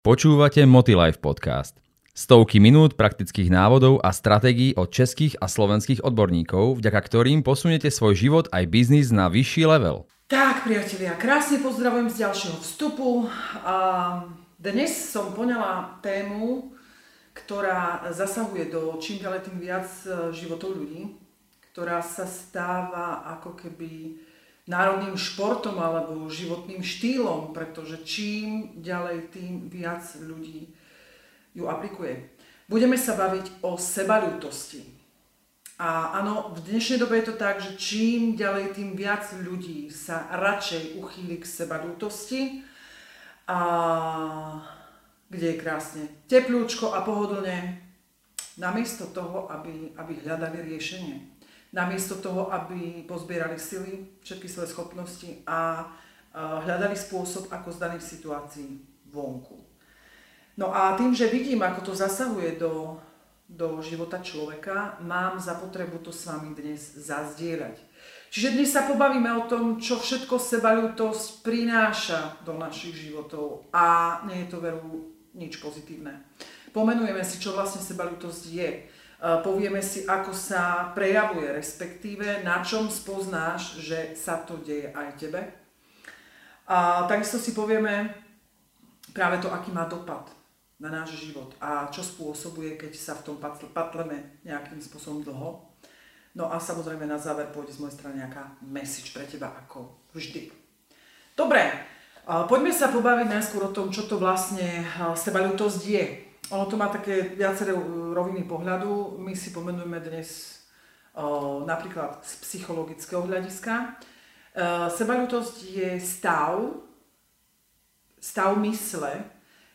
Počúvate Motilife podcast. Stovky minút praktických návodov a stratégií od českých a slovenských odborníkov, vďaka ktorým posunete svoj život aj biznis na vyšší level. Tak, priatelia, krásne pozdravujem z ďalšieho vstupu. A dnes som poňala tému, ktorá zasahuje do čím ďalej tým viac e, životov ľudí, ktorá sa stáva ako keby národným športom alebo životným štýlom, pretože čím ďalej, tým viac ľudí ju aplikuje. Budeme sa baviť o sebalútosti. A áno, v dnešnej dobe je to tak, že čím ďalej, tým viac ľudí sa radšej uchýli k sebalútosti. A kde je krásne teplúčko a pohodlne, namiesto toho, aby, aby hľadali riešenie namiesto toho, aby pozbierali sily, všetky svoje schopnosti a hľadali spôsob, ako z daných situácií vonku. No a tým, že vidím, ako to zasahuje do, do života človeka, mám za potrebu to s vami dnes zazdieľať. Čiže dnes sa pobavíme o tom, čo všetko sebalútosť prináša do našich životov a nie je to veru nič pozitívne. Pomenujeme si, čo vlastne sebalútosť je povieme si, ako sa prejavuje, respektíve na čom spoznáš, že sa to deje aj tebe. A takisto si povieme práve to, aký má dopad na náš život a čo spôsobuje, keď sa v tom patleme nejakým spôsobom dlho. No a samozrejme na záver pôjde z mojej strany nejaká message pre teba ako vždy. Dobre, poďme sa pobaviť najskôr o tom, čo to vlastne sebalútosť je. Ono to má také viaceré uh, roviny pohľadu. My si pomenujeme dnes o, uh, napríklad z psychologického hľadiska. Uh, sebalutosť je stav, stav mysle,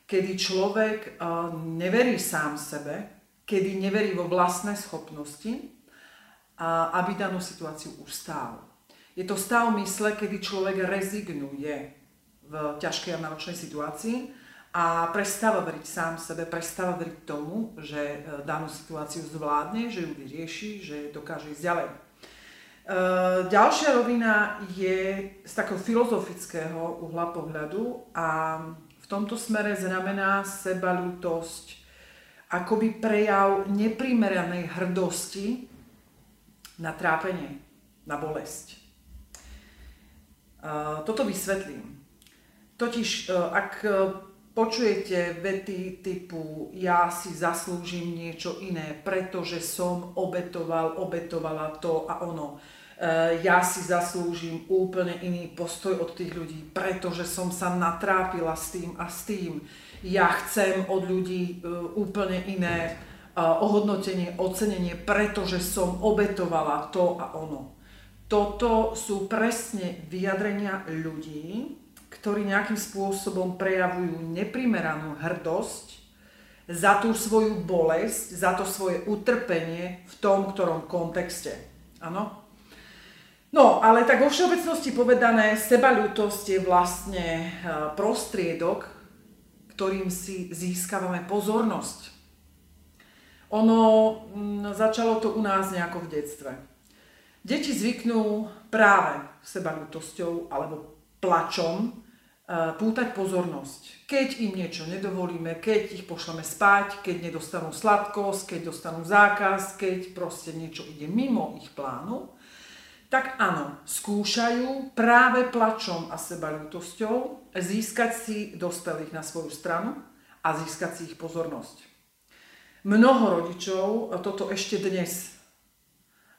kedy človek neverí sám sebe, kedy neverí vo vlastné schopnosti a aby danú situáciu ustál. Je to stav mysle, kedy človek rezignuje v ťažkej a náročnej situácii a prestáva veriť sám sebe, prestáva veriť tomu, že e, danú situáciu zvládne, že ju vyrieši, že dokáže ísť ďalej. E, ďalšia rovina je z takého filozofického uhla pohľadu a v tomto smere znamená sebalútosť akoby prejav neprimeranej hrdosti na trápenie, na bolesť. E, toto vysvetlím. Totiž, ak počujete vety typu ja si zaslúžim niečo iné, pretože som obetoval, obetovala to a ono. E, ja si zaslúžim úplne iný postoj od tých ľudí, pretože som sa natrápila s tým a s tým. Ja chcem od ľudí e, úplne iné e, ohodnotenie, ocenenie, pretože som obetovala to a ono. Toto sú presne vyjadrenia ľudí, ktorí nejakým spôsobom prejavujú neprimeranú hrdosť za tú svoju bolesť, za to svoje utrpenie v tom ktorom kontexte. Áno? No, ale tak vo všeobecnosti povedané, sebaľútosť je vlastne e, prostriedok, ktorým si získavame pozornosť. Ono začalo to u nás nejako v detstve. Deti zvyknú práve sebaľútosťou alebo plačom pútať pozornosť. Keď im niečo nedovolíme, keď ich pošleme spať, keď nedostanú sladkosť, keď dostanú zákaz, keď proste niečo ide mimo ich plánu, tak áno, skúšajú práve plačom a sebalútosťou získať si dospelých na svoju stranu a získať si ich pozornosť. Mnoho rodičov toto ešte dnes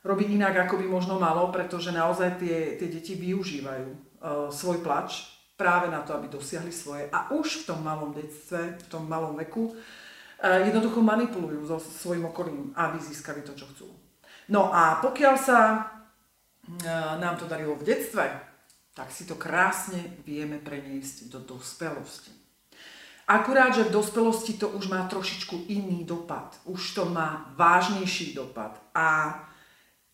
robí inak, ako by možno malo, pretože naozaj tie, tie deti využívajú uh, svoj plač práve na to, aby dosiahli svoje. A už v tom malom detstve, v tom malom veku, eh, jednoducho manipulujú so svojím okolím, aby získali to, čo chcú. No a pokiaľ sa eh, nám to darilo v detstve, tak si to krásne vieme preniesť do dospelosti. Akurát, že v dospelosti to už má trošičku iný dopad. Už to má vážnejší dopad. A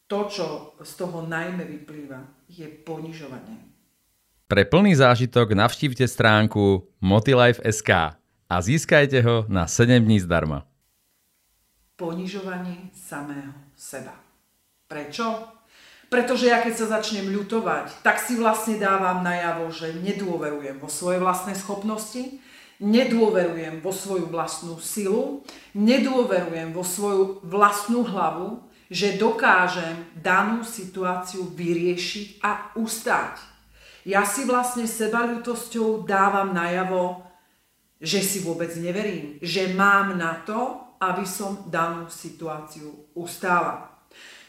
to, čo z toho najmä vyplýva, je ponižovanie. Pre plný zážitok navštívte stránku motilife.sk a získajte ho na 7 dní zdarma. Ponižovanie samého seba. Prečo? Pretože ja keď sa začnem ľutovať, tak si vlastne dávam najavo, že nedôverujem vo svoje vlastné schopnosti, nedôverujem vo svoju vlastnú silu, nedôverujem vo svoju vlastnú hlavu, že dokážem danú situáciu vyriešiť a ustáť. Ja si vlastne sebalutosťou dávam najavo, že si vôbec neverím, že mám na to, aby som danú situáciu ustála.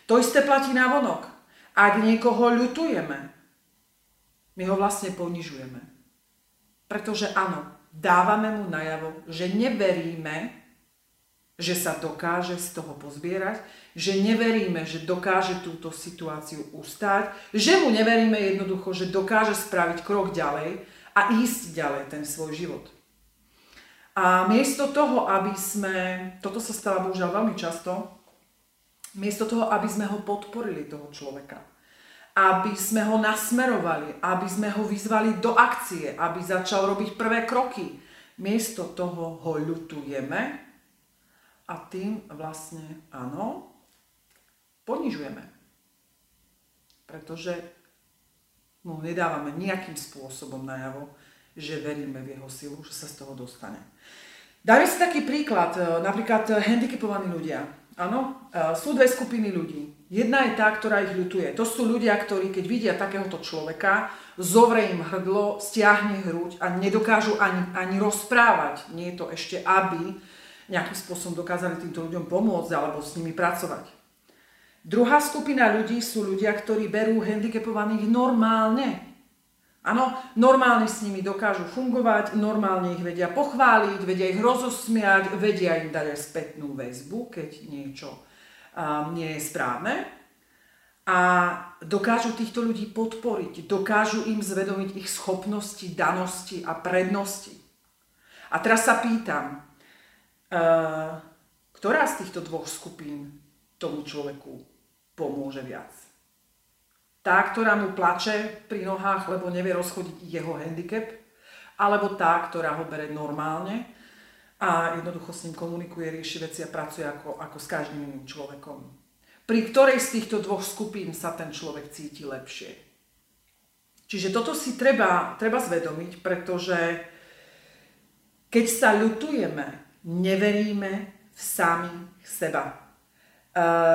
To isté platí na vonok. Ak niekoho ľutujeme, my ho vlastne ponižujeme. Pretože áno, dávame mu najavo, že neveríme, že sa dokáže z toho pozbierať, že neveríme, že dokáže túto situáciu ustáť, že mu neveríme jednoducho, že dokáže spraviť krok ďalej a ísť ďalej ten svoj život. A miesto toho, aby sme, toto sa stáva bohužiaľ veľmi často, miesto toho, aby sme ho podporili, toho človeka, aby sme ho nasmerovali, aby sme ho vyzvali do akcie, aby začal robiť prvé kroky. Miesto toho ho ľutujeme a tým vlastne, áno, ponižujeme. Pretože mu nedávame nejakým spôsobom najavo, že veríme v jeho silu, že sa z toho dostane. Dajme si taký príklad, napríklad handicapovaní ľudia. Áno, sú dve skupiny ľudí. Jedna je tá, ktorá ich ľutuje. To sú ľudia, ktorí keď vidia takéhoto človeka, zovre im hrdlo, stiahne hruď a nedokážu ani, ani rozprávať. Nie je to ešte, aby nejakým spôsobom dokázali týmto ľuďom pomôcť alebo s nimi pracovať. Druhá skupina ľudí sú ľudia, ktorí berú handicapovaných normálne. Áno, normálne s nimi dokážu fungovať, normálne ich vedia pochváliť, vedia ich rozosmiať, vedia im dať aj spätnú väzbu, keď niečo nie je správne. A dokážu týchto ľudí podporiť, dokážu im zvedomiť ich schopnosti, danosti a prednosti. A teraz sa pýtam, ktorá z týchto dvoch skupín tomu človeku pomôže viac? Tá, ktorá mu plače pri nohách, lebo nevie rozchodiť jeho handicap, alebo tá, ktorá ho bere normálne a jednoducho s ním komunikuje, rieši veci a pracuje ako, ako s každým iným človekom. Pri ktorej z týchto dvoch skupín sa ten človek cíti lepšie. Čiže toto si treba, treba zvedomiť, pretože keď sa ľutujeme, neveríme v samých seba.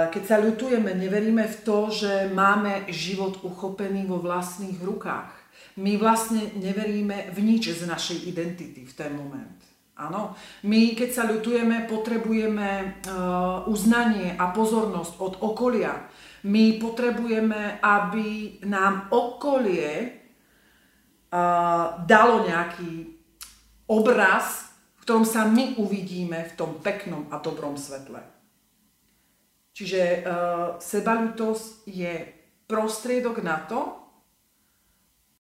Keď sa ľutujeme, neveríme v to, že máme život uchopený vo vlastných rukách. My vlastne neveríme v nič z našej identity v ten moment. Áno, my keď sa ľutujeme, potrebujeme uh, uznanie a pozornosť od okolia. My potrebujeme, aby nám okolie uh, dalo nejaký obraz, ktorom sa my uvidíme v tom peknom a dobrom svetle. Čiže uh, sebalutosť je prostriedok na to,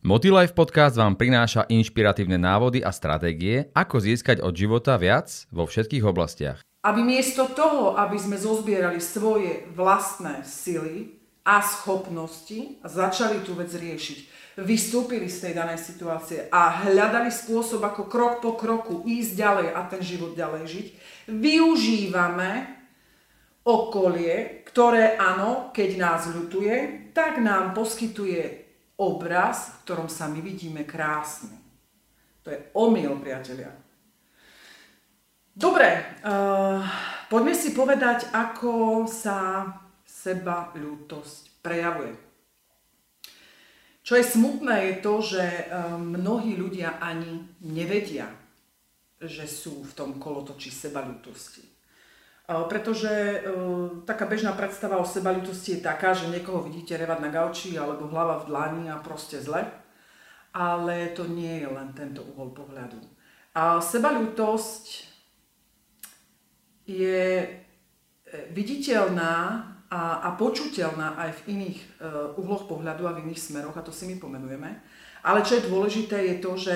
Motilife podcast vám prináša inšpiratívne návody a stratégie, ako získať od života viac vo všetkých oblastiach. Aby miesto toho, aby sme zozbierali svoje vlastné sily a schopnosti a začali tú vec riešiť, vystúpili z tej danej situácie a hľadali spôsob, ako krok po kroku ísť ďalej a ten život ďalej žiť, využívame okolie, ktoré áno, keď nás ľutuje, tak nám poskytuje obraz, v ktorom sa my vidíme krásne. To je omyl, priatelia. Dobre, uh, poďme si povedať, ako sa seba ľútosť prejavuje. Čo je smutné je to, že uh, mnohí ľudia ani nevedia, že sú v tom kolotoči seba ľútosti. Pretože uh, taká bežná predstava o sebalutosti je taká, že niekoho vidíte revať na gauči alebo hlava v dlani a proste zle. Ale to nie je len tento uhol pohľadu. A sebalutosť je e, viditeľná a, a počuteľná aj v iných uh, uhloch pohľadu a v iných smeroch, a to si my pomenujeme. Ale čo je dôležité je to, že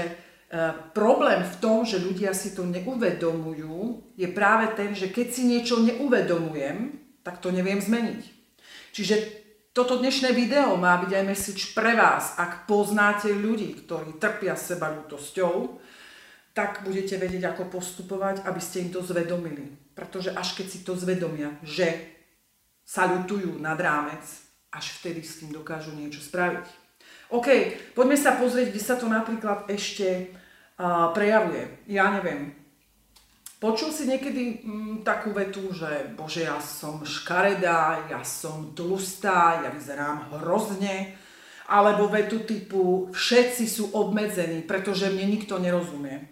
E, problém v tom, že ľudia si to neuvedomujú, je práve ten, že keď si niečo neuvedomujem, tak to neviem zmeniť. Čiže toto dnešné video má byť aj message pre vás. Ak poznáte ľudí, ktorí trpia sebalútosťou, tak budete vedieť, ako postupovať, aby ste im to zvedomili. Pretože až keď si to zvedomia, že sa ľutujú nad rámec, až vtedy s tým dokážu niečo spraviť. OK, poďme sa pozrieť, kde sa to napríklad ešte uh, prejavuje. Ja neviem. Počul si niekedy mm, takú vetu, že bože, ja som škaredá, ja som tlustá, ja vyzerám hrozne, alebo vetu typu všetci sú obmedzení, pretože mne nikto nerozumie.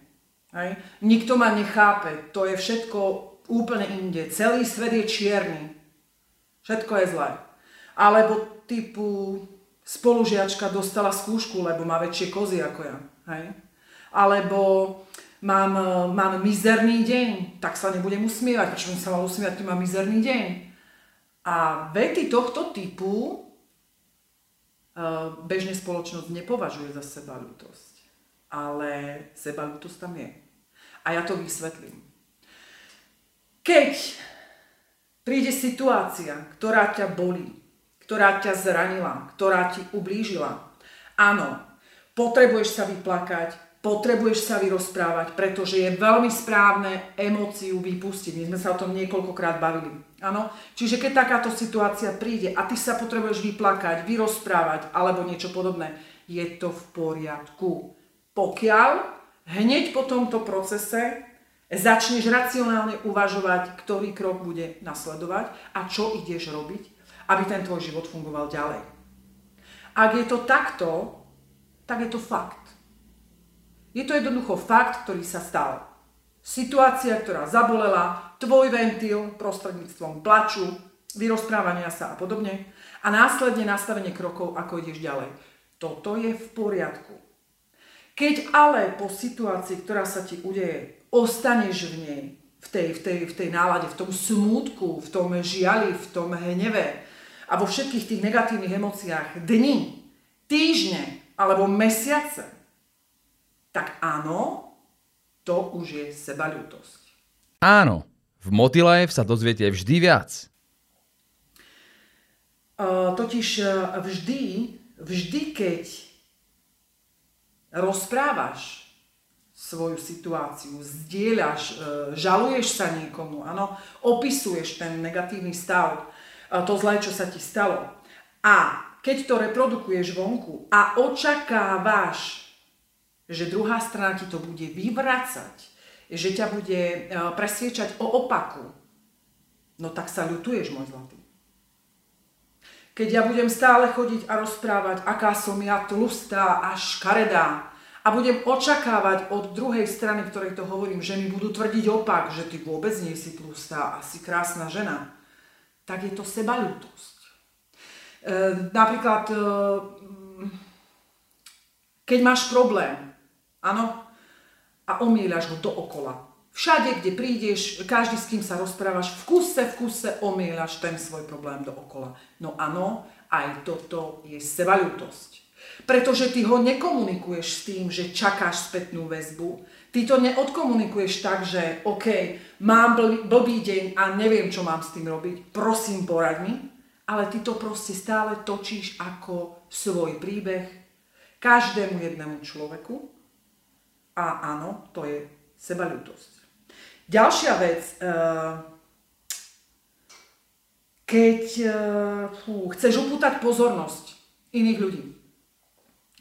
Hej? Nikto ma nechápe, to je všetko úplne inde. Celý svet je čierny. Všetko je zlé. Alebo typu spolužiačka dostala skúšku, lebo má väčšie kozy ako ja. Hej? Alebo mám, mám mizerný deň, tak sa nebudem usmievať. Prečo by sa mal usmievať, keď mám mizerný deň? A vety tohto typu uh, bežne spoločnosť nepovažuje za sebalutosť. Ale sebalutosť tam je. A ja to vysvetlím. Keď príde situácia, ktorá ťa bolí, ktorá ťa zranila, ktorá ti ublížila, áno, potrebuješ sa vyplakať, potrebuješ sa vyrozprávať, pretože je veľmi správne emóciu vypustiť. My sme sa o tom niekoľkokrát bavili. Áno? Čiže keď takáto situácia príde a ty sa potrebuješ vyplakať, vyrozprávať alebo niečo podobné, je to v poriadku. Pokiaľ hneď po tomto procese začneš racionálne uvažovať, ktorý krok bude nasledovať a čo ideš robiť, aby ten tvoj život fungoval ďalej. Ak je to takto, tak je to fakt. Je to jednoducho fakt, ktorý sa stal. Situácia, ktorá zabolela, tvoj ventil prostredníctvom plaču, vyrozprávania sa a podobne a následne nastavenie krokov, ako ideš ďalej. Toto je v poriadku. Keď ale po situácii, ktorá sa ti udeje, ostaneš v nej, v tej, v tej, v tej nálade, v tom smútku, v tom žiali, v tom hneve a vo všetkých tých negatívnych emóciách dni, týždne alebo mesiace, tak áno, to už je sebaľutosť. Áno, v Motilife sa dozviete vždy viac. Uh, totiž vždy, vždy keď rozprávaš svoju situáciu, zdieľaš, uh, žaluješ sa niekomu, áno, opisuješ ten negatívny stav, to zlé, čo sa ti stalo. A keď to reprodukuješ vonku a očakávaš že druhá strana ti to bude vyvracať, že ťa bude e, presviečať o opaku, no tak sa ľutuješ, môj zlatý. Keď ja budem stále chodiť a rozprávať, aká som ja tlustá a škaredá, a budem očakávať od druhej strany, ktorej to hovorím, že mi budú tvrdiť opak, že ty vôbec nie si tlustá a si krásna žena, tak je to sebaľutosť. E, napríklad, e, keď máš problém, Áno? A omieľaš ho dookola. Všade, kde prídeš, každý, s kým sa rozprávaš, v kuse, v kuse omieľaš ten svoj problém dookola. No áno, aj toto je sebaľutosť. Pretože ty ho nekomunikuješ s tým, že čakáš spätnú väzbu. Ty to neodkomunikuješ tak, že OK, mám blbý, blbý deň a neviem, čo mám s tým robiť, prosím, poraď mi. Ale ty to proste stále točíš ako svoj príbeh každému jednému človeku, a áno, to je sebaľutosť. Ďalšia vec, eh, keď eh, chceš upútať pozornosť iných ľudí.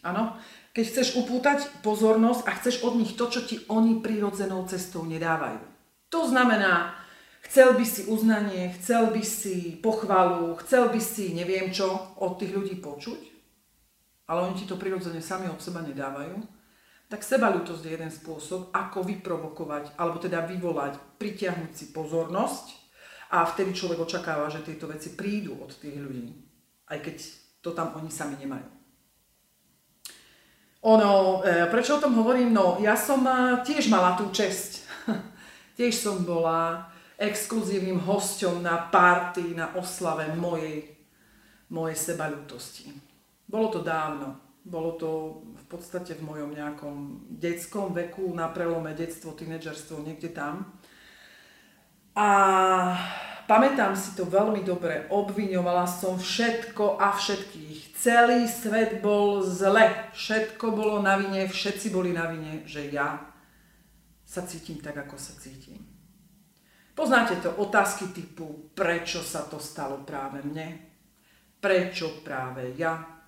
Áno, keď chceš upútať pozornosť a chceš od nich to, čo ti oni prírodzenou cestou nedávajú. To znamená, chcel by si uznanie, chcel by si pochvalu, chcel by si neviem čo od tých ľudí počuť, ale oni ti to prirodzene sami od seba nedávajú tak sebalutosť je jeden spôsob, ako vyprovokovať, alebo teda vyvolať, pritiahnuť si pozornosť a vtedy človek očakáva, že tieto veci prídu od tých ľudí, aj keď to tam oni sami nemajú. Ono, e, prečo o tom hovorím? No, ja som e, tiež mala tú česť. tiež som bola exkluzívnym hosťom na party, na oslave mojej, mojej sebalutosti. Bolo to dávno. Bolo to v podstate v mojom nejakom detskom veku, na prelome detstvo, tínedžerstvo, niekde tam. A pamätám si to veľmi dobre, obviňovala som všetko a všetkých. Celý svet bol zle, všetko bolo na vine, všetci boli na vine, že ja sa cítim tak, ako sa cítim. Poznáte to otázky typu, prečo sa to stalo práve mne? Prečo práve ja?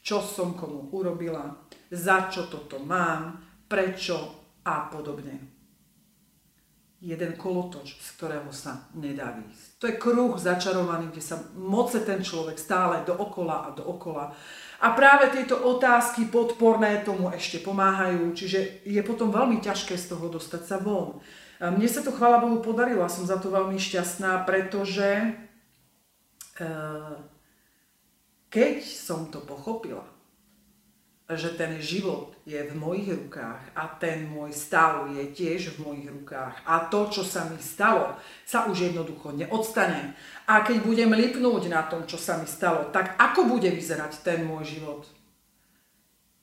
čo som komu urobila, za čo toto mám, prečo a podobne. Jeden kolotoč, z ktorého sa nedá výjsť. To je kruh začarovaný, kde sa moce ten človek stále dookola a dookola. A práve tieto otázky podporné tomu ešte pomáhajú, čiže je potom veľmi ťažké z toho dostať sa von. Mne sa to, chvála Bohu, podarilo a som za to veľmi šťastná, pretože eh, keď som to pochopila, že ten život je v mojich rukách a ten môj stav je tiež v mojich rukách a to, čo sa mi stalo, sa už jednoducho neodstane. A keď budem lipnúť na tom, čo sa mi stalo, tak ako bude vyzerať ten môj život?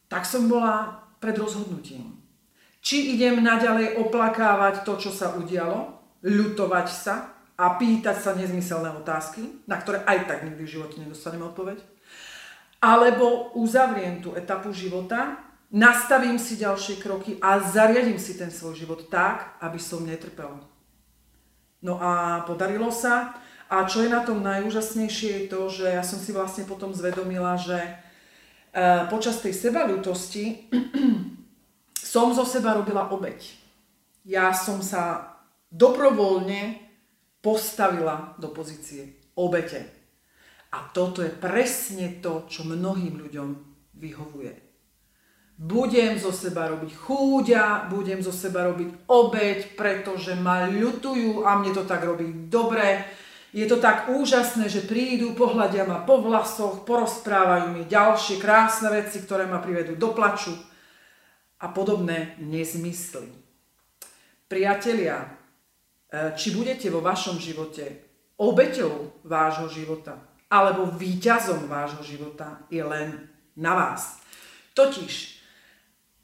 Tak som bola pred rozhodnutím. Či idem naďalej oplakávať to, čo sa udialo, ľutovať sa a pýtať sa nezmyselné otázky, na ktoré aj tak nikdy v živote nedostanem odpoveď, alebo uzavriem tú etapu života, nastavím si ďalšie kroky a zariadím si ten svoj život tak, aby som netrpel. No a podarilo sa. A čo je na tom najúžasnejšie je to, že ja som si vlastne potom zvedomila, že e, počas tej sebaľutosti som zo seba robila obeď. Ja som sa dobrovoľne postavila do pozície obete. A toto je presne to, čo mnohým ľuďom vyhovuje. Budem zo seba robiť chúďa, budem zo seba robiť obeď, pretože ma ľutujú a mne to tak robí dobre. Je to tak úžasné, že prídu, pohľadia ma po vlasoch, porozprávajú mi ďalšie krásne veci, ktoré ma privedú do plaču a podobné nezmysly. Priatelia, e, či budete vo vašom živote obeťou vášho života, alebo výťazom vášho života je len na vás. Totiž,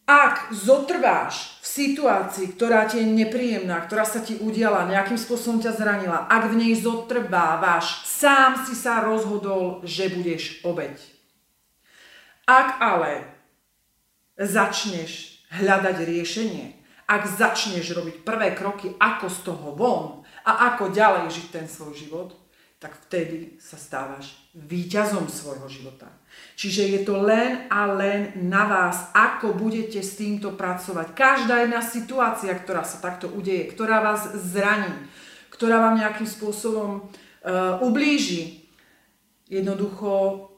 ak zotrváš v situácii, ktorá ti je nepríjemná, ktorá sa ti udiala, nejakým spôsobom ťa zranila, ak v nej zotrvávaš, sám si sa rozhodol, že budeš obeď. Ak ale začneš hľadať riešenie, ak začneš robiť prvé kroky, ako z toho von a ako ďalej žiť ten svoj život, tak vtedy sa stávaš výťazom svojho života. Čiže je to len a len na vás, ako budete s týmto pracovať. Každá jedna situácia, ktorá sa takto udeje, ktorá vás zraní, ktorá vám nejakým spôsobom uh, ublíži, jednoducho,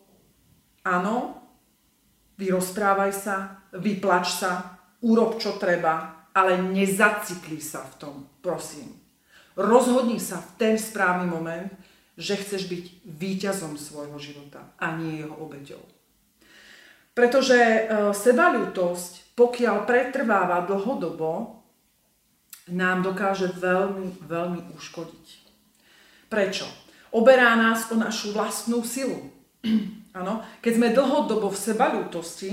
áno, vyrozprávaj sa, vyplač sa, urob čo treba, ale nezacikli sa v tom, prosím. Rozhodni sa v ten správny moment, že chceš byť víťazom svojho života a nie jeho obeťou. Pretože e, sebaľutosť, pokiaľ pretrváva dlhodobo, nám dokáže veľmi, veľmi uškodiť. Prečo? Oberá nás o našu vlastnú silu. Áno, keď sme dlhodobo v sebaľútosti,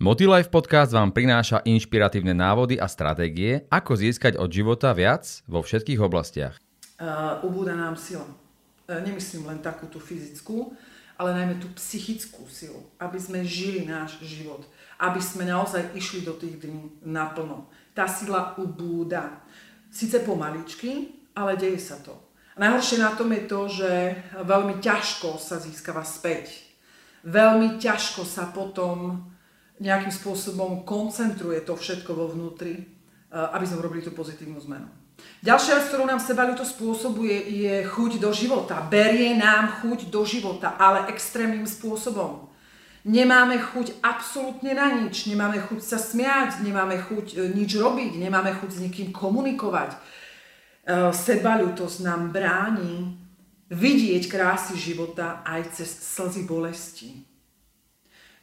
Motilife podcast vám prináša inšpiratívne návody a stratégie, ako získať od života viac vo všetkých oblastiach. Uh, ubúda nám sila. E, nemyslím len takú tú fyzickú, ale najmä tú psychickú silu, aby sme žili náš život, aby sme naozaj išli do tých dní naplno. Tá sila ubúda. Sice pomaličky, ale deje sa to. Najhoršie na tom je to, že veľmi ťažko sa získava späť. Veľmi ťažko sa potom nejakým spôsobom koncentruje to všetko vo vnútri, e, aby sme urobili tú pozitívnu zmenu. Ďalšia vec, ktorú nám sebalito spôsobuje, je chuť do života. Berie nám chuť do života, ale extrémnym spôsobom. Nemáme chuť absolútne na nič, nemáme chuť sa smiať, nemáme chuť e, nič robiť, nemáme chuť s nikým komunikovať. E, sebalutosť nám bráni vidieť krásy života aj cez slzy bolesti.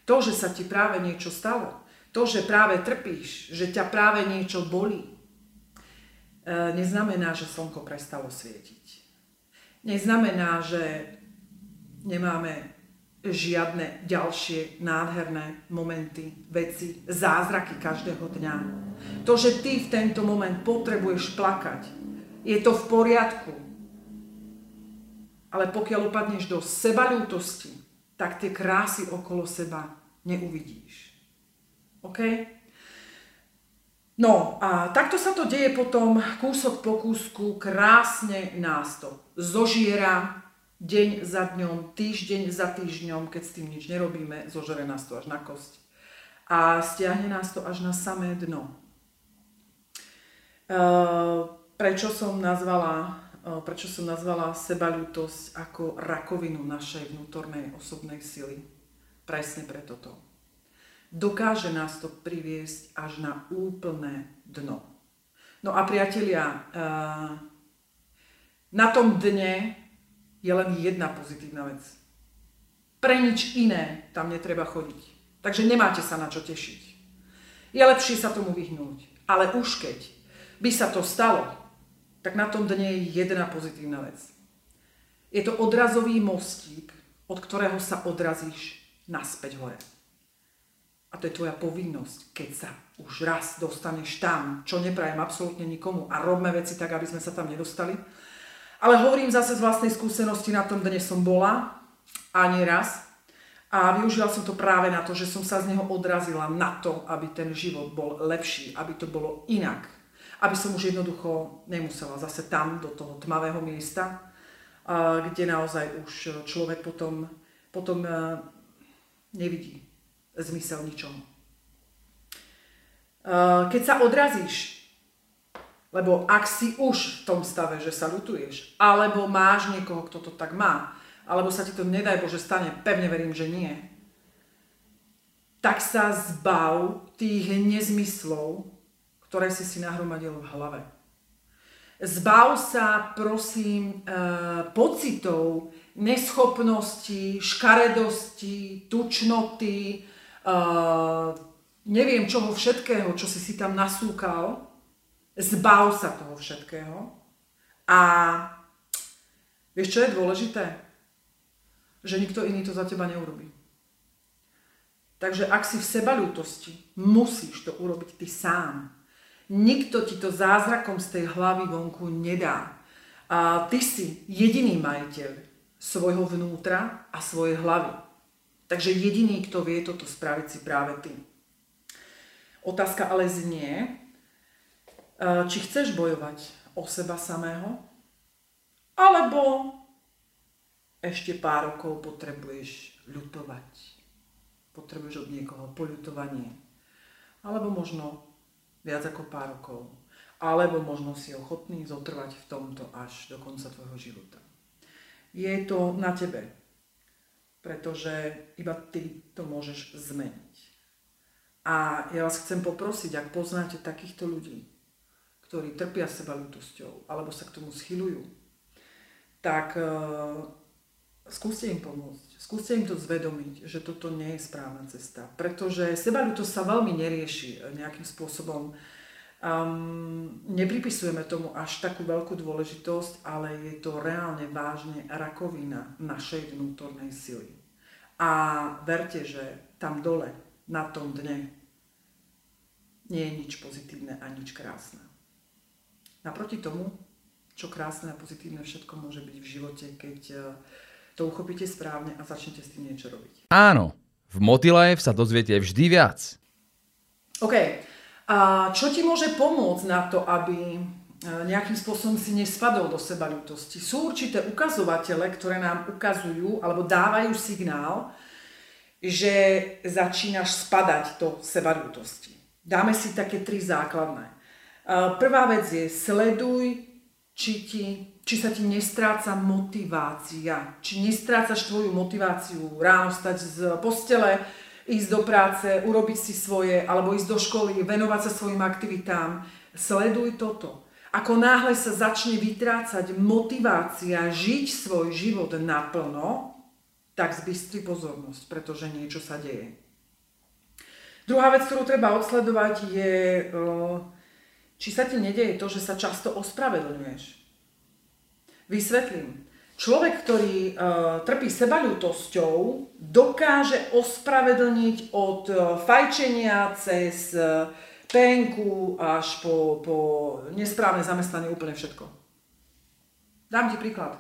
To, že sa ti práve niečo stalo, to, že práve trpíš, že ťa práve niečo bolí, neznamená, že slnko prestalo svietiť. Neznamená, že nemáme žiadne ďalšie nádherné momenty, veci, zázraky každého dňa. To, že ty v tento moment potrebuješ plakať, je to v poriadku. Ale pokiaľ upadneš do sebalútosti, tak tie krásy okolo seba neuvidíš. OK? No a takto sa to deje potom kúsok po kúsku, krásne nás to zožiera, deň za dňom, týždeň za týždňom, keď s tým nič nerobíme, zožere nás to až na kosť. A stiahne nás to až na samé dno. prečo som nazvala prečo som nazvala sebalútosť ako rakovinu našej vnútornej osobnej sily. Presne preto to. Dokáže nás to priviesť až na úplné dno. No a priatelia, na tom dne je len jedna pozitívna vec. Pre nič iné tam netreba chodiť. Takže nemáte sa na čo tešiť. Je lepšie sa tomu vyhnúť. Ale už keď by sa to stalo, tak na tom dne je jedna pozitívna vec. Je to odrazový mostík, od ktorého sa odrazíš naspäť hore. A to je tvoja povinnosť, keď sa už raz dostaneš tam, čo neprajem absolútne nikomu a robme veci tak, aby sme sa tam nedostali. Ale hovorím zase z vlastnej skúsenosti, na tom dne som bola, ani raz. A využila som to práve na to, že som sa z neho odrazila na to, aby ten život bol lepší, aby to bolo inak aby som už jednoducho nemusela zase tam, do toho tmavého miesta, kde naozaj už človek potom, potom e, nevidí zmysel ničomu. E, keď sa odrazíš, lebo ak si už v tom stave, že sa lutuješ, alebo máš niekoho, kto to tak má, alebo sa ti to nedaj Bože stane, pevne verím, že nie, tak sa zbav tých nezmyslov, ktoré si si nahromadil v hlave. Zbav sa, prosím, e, pocitov neschopnosti, škaredosti, tučnoty, neviem čoho všetkého, čo si si tam nasúkal. Zbav sa toho všetkého. A vieš, čo je dôležité? Že nikto iný to za teba neurobí. Takže ak si v sebalútosti, musíš to urobiť ty sám. Nikto ti to zázrakom z tej hlavy vonku nedá. A ty si jediný majiteľ svojho vnútra a svojej hlavy. Takže jediný, kto vie toto spraviť, si práve ty. Otázka ale znie, či chceš bojovať o seba samého, alebo ešte pár rokov potrebuješ ľutovať. Potrebuješ od niekoho poľutovanie. Alebo možno viac ako pár rokov. Alebo možno si ochotný zotrvať v tomto až do konca tvojho života. Je to na tebe, pretože iba ty to môžeš zmeniť. A ja vás chcem poprosiť, ak poznáte takýchto ľudí, ktorí trpia seba ľutosťou alebo sa k tomu schylujú, tak uh, skúste im pomôcť. Skúste im to zvedomiť, že toto nie je správna cesta. Pretože sebalútosť sa veľmi nerieši nejakým spôsobom. Um, nepripisujeme tomu až takú veľkú dôležitosť, ale je to reálne vážne rakovina našej vnútornej sily. A verte, že tam dole, na tom dne, nie je nič pozitívne a nič krásne. Naproti tomu, čo krásne a pozitívne všetko môže byť v živote, keď to uchopíte správne a začnete s tým niečo robiť. Áno, v Motilife sa dozviete vždy viac. OK. A čo ti môže pomôcť na to, aby e, nejakým spôsobom si nespadol do seba ľútosti? Sú určité ukazovatele, ktoré nám ukazujú alebo dávajú signál, že začínaš spadať do seba ľútosti. Dáme si také tri základné. E, prvá vec je sleduj, či ti či sa ti nestráca motivácia, či nestrácaš tvoju motiváciu ráno stať z postele, ísť do práce, urobiť si svoje, alebo ísť do školy, venovať sa svojim aktivitám. Sleduj toto. Ako náhle sa začne vytrácať motivácia žiť svoj život naplno, tak zbystri pozornosť, pretože niečo sa deje. Druhá vec, ktorú treba odsledovať je, či sa ti nedeje to, že sa často ospravedlňuješ. Vysvetlím. Človek, ktorý trpí sebalútosťou, dokáže ospravedlniť od fajčenia cez penku až po, po nesprávne zamestnanie úplne všetko. Dám ti príklad.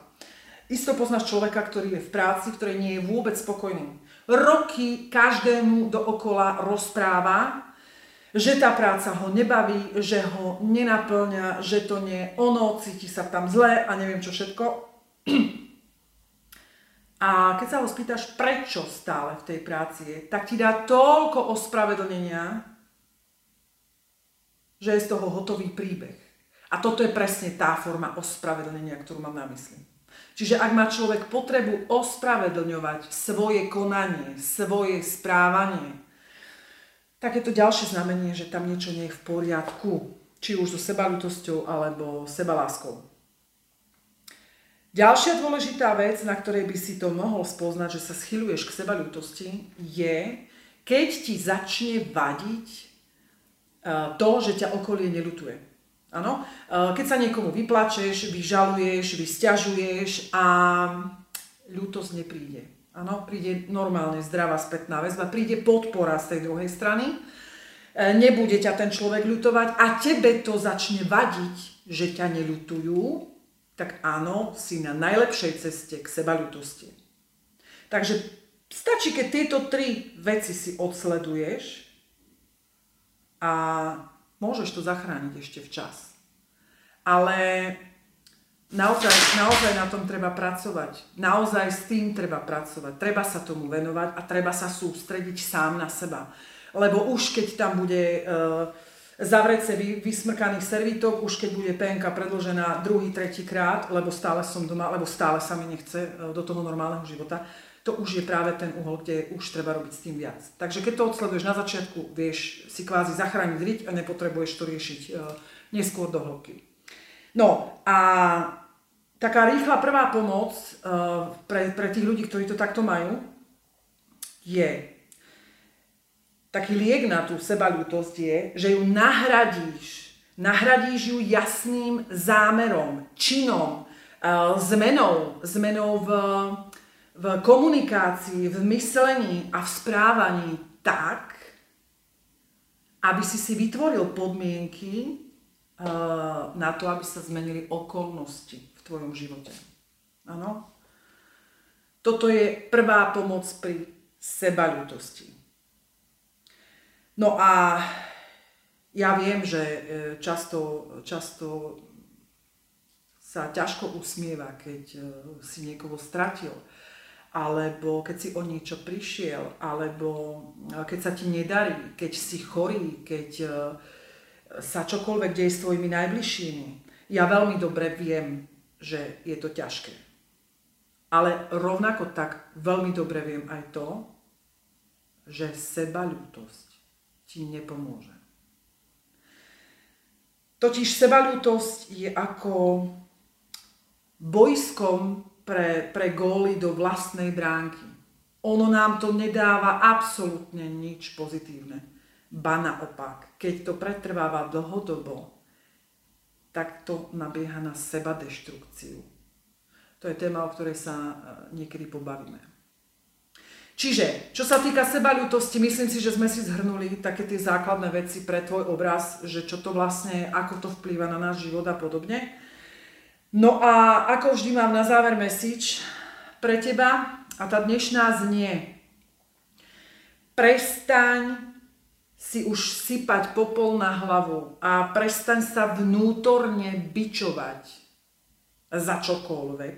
Isto poznáš človeka, ktorý je v práci, ktorý nie je vôbec spokojný. Roky každému dookola rozpráva, že tá práca ho nebaví, že ho nenaplňa, že to nie je ono, cíti sa tam zle a neviem čo všetko. A keď sa ho spýtaš, prečo stále v tej práci je, tak ti dá toľko ospravedlnenia, že je z toho hotový príbeh. A toto je presne tá forma ospravedlnenia, ktorú mám na mysli. Čiže ak má človek potrebu ospravedlňovať svoje konanie, svoje správanie, tak je to ďalšie znamenie, že tam niečo nie je v poriadku. Či už so sebalutosťou alebo sebaláskou. Ďalšia dôležitá vec, na ktorej by si to mohol spoznať, že sa schyluješ k sebalutosti, je, keď ti začne vadiť to, že ťa okolie nelutuje. Áno? E, keď sa niekomu vyplačeš, vyžaluješ, vysťažuješ a ľútosť nepríde. Áno, príde normálne zdravá spätná väzba, príde podpora z tej druhej strany, e, nebude ťa ten človek ľutovať a tebe to začne vadiť, že ťa neľutujú, tak áno, si na najlepšej ceste k sebaľutosti. Takže stačí, keď tieto tri veci si odsleduješ a môžeš to zachrániť ešte včas. Ale Naozaj, naozaj na tom treba pracovať. Naozaj s tým treba pracovať. Treba sa tomu venovať a treba sa sústrediť sám na seba. Lebo už keď tam bude uh, zavrieť sa vy, vysmrkaných servítok, už keď bude penka predložená druhý, tretí krát, lebo stále som doma, lebo stále sa mi nechce uh, do toho normálneho života, to už je práve ten uhol, kde už treba robiť s tým viac. Takže keď to odsleduješ na začiatku, vieš si kvázi zachrániť riť a nepotrebuješ to riešiť uh, neskôr do hĺbky. No a taká rýchla prvá pomoc uh, pre, pre tých ľudí, ktorí to takto majú, je taký liek na tú sebalútosť je, že ju nahradíš. Nahradíš ju jasným zámerom, činom, uh, zmenou, zmenou v, v komunikácii, v myslení a v správaní tak, aby si si vytvoril podmienky, Eh, na to, aby sa zmenili okolnosti v tvojom živote. Áno? Toto je prvá pomoc pri sebaľutosti. No a ja viem, že eh, často, často sa ťažko usmieva, keď eh, si niekoho stratil, alebo keď si o niečo prišiel, alebo keď sa ti nedarí, keď si chorý, keď sa čokoľvek deje s tvojimi najbližšími, ja veľmi dobre viem, že je to ťažké. Ale rovnako tak veľmi dobre viem aj to, že sebaľútosť ti nepomôže. Totiž sebaľútosť je ako bojskom pre, pre góly do vlastnej bránky. Ono nám to nedáva absolútne nič pozitívne. Ba naopak, keď to pretrváva dlhodobo, tak to nabieha na seba deštrukciu. To je téma, o ktorej sa e, niekedy pobavíme. Čiže, čo sa týka sebaľutosti, myslím si, že sme si zhrnuli také tie základné veci pre tvoj obraz, že čo to vlastne, ako to vplýva na náš život a podobne. No a ako vždy mám na záver message pre teba a tá dnešná znie. Prestaň si už sypať popol na hlavu a prestaň sa vnútorne bičovať za čokoľvek.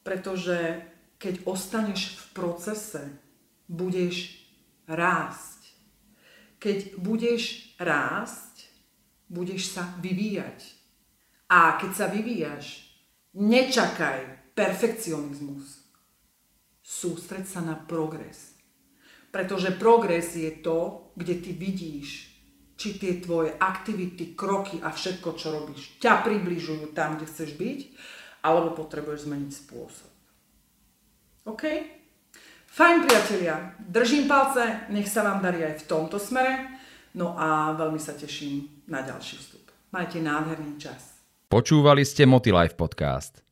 Pretože keď ostaneš v procese, budeš rásť. Keď budeš rásť, budeš sa vyvíjať. A keď sa vyvíjaš, nečakaj perfekcionizmus. Sústreď sa na progres pretože progres je to, kde ty vidíš, či tie tvoje aktivity, kroky a všetko, čo robíš, ťa približujú tam, kde chceš byť, alebo potrebuješ zmeniť spôsob. OK? Fajn priatelia, držím palce, nech sa vám darí aj v tomto smere, no a veľmi sa teším na ďalší vstup. Majte nádherný čas. Počúvali ste Motilife podcast.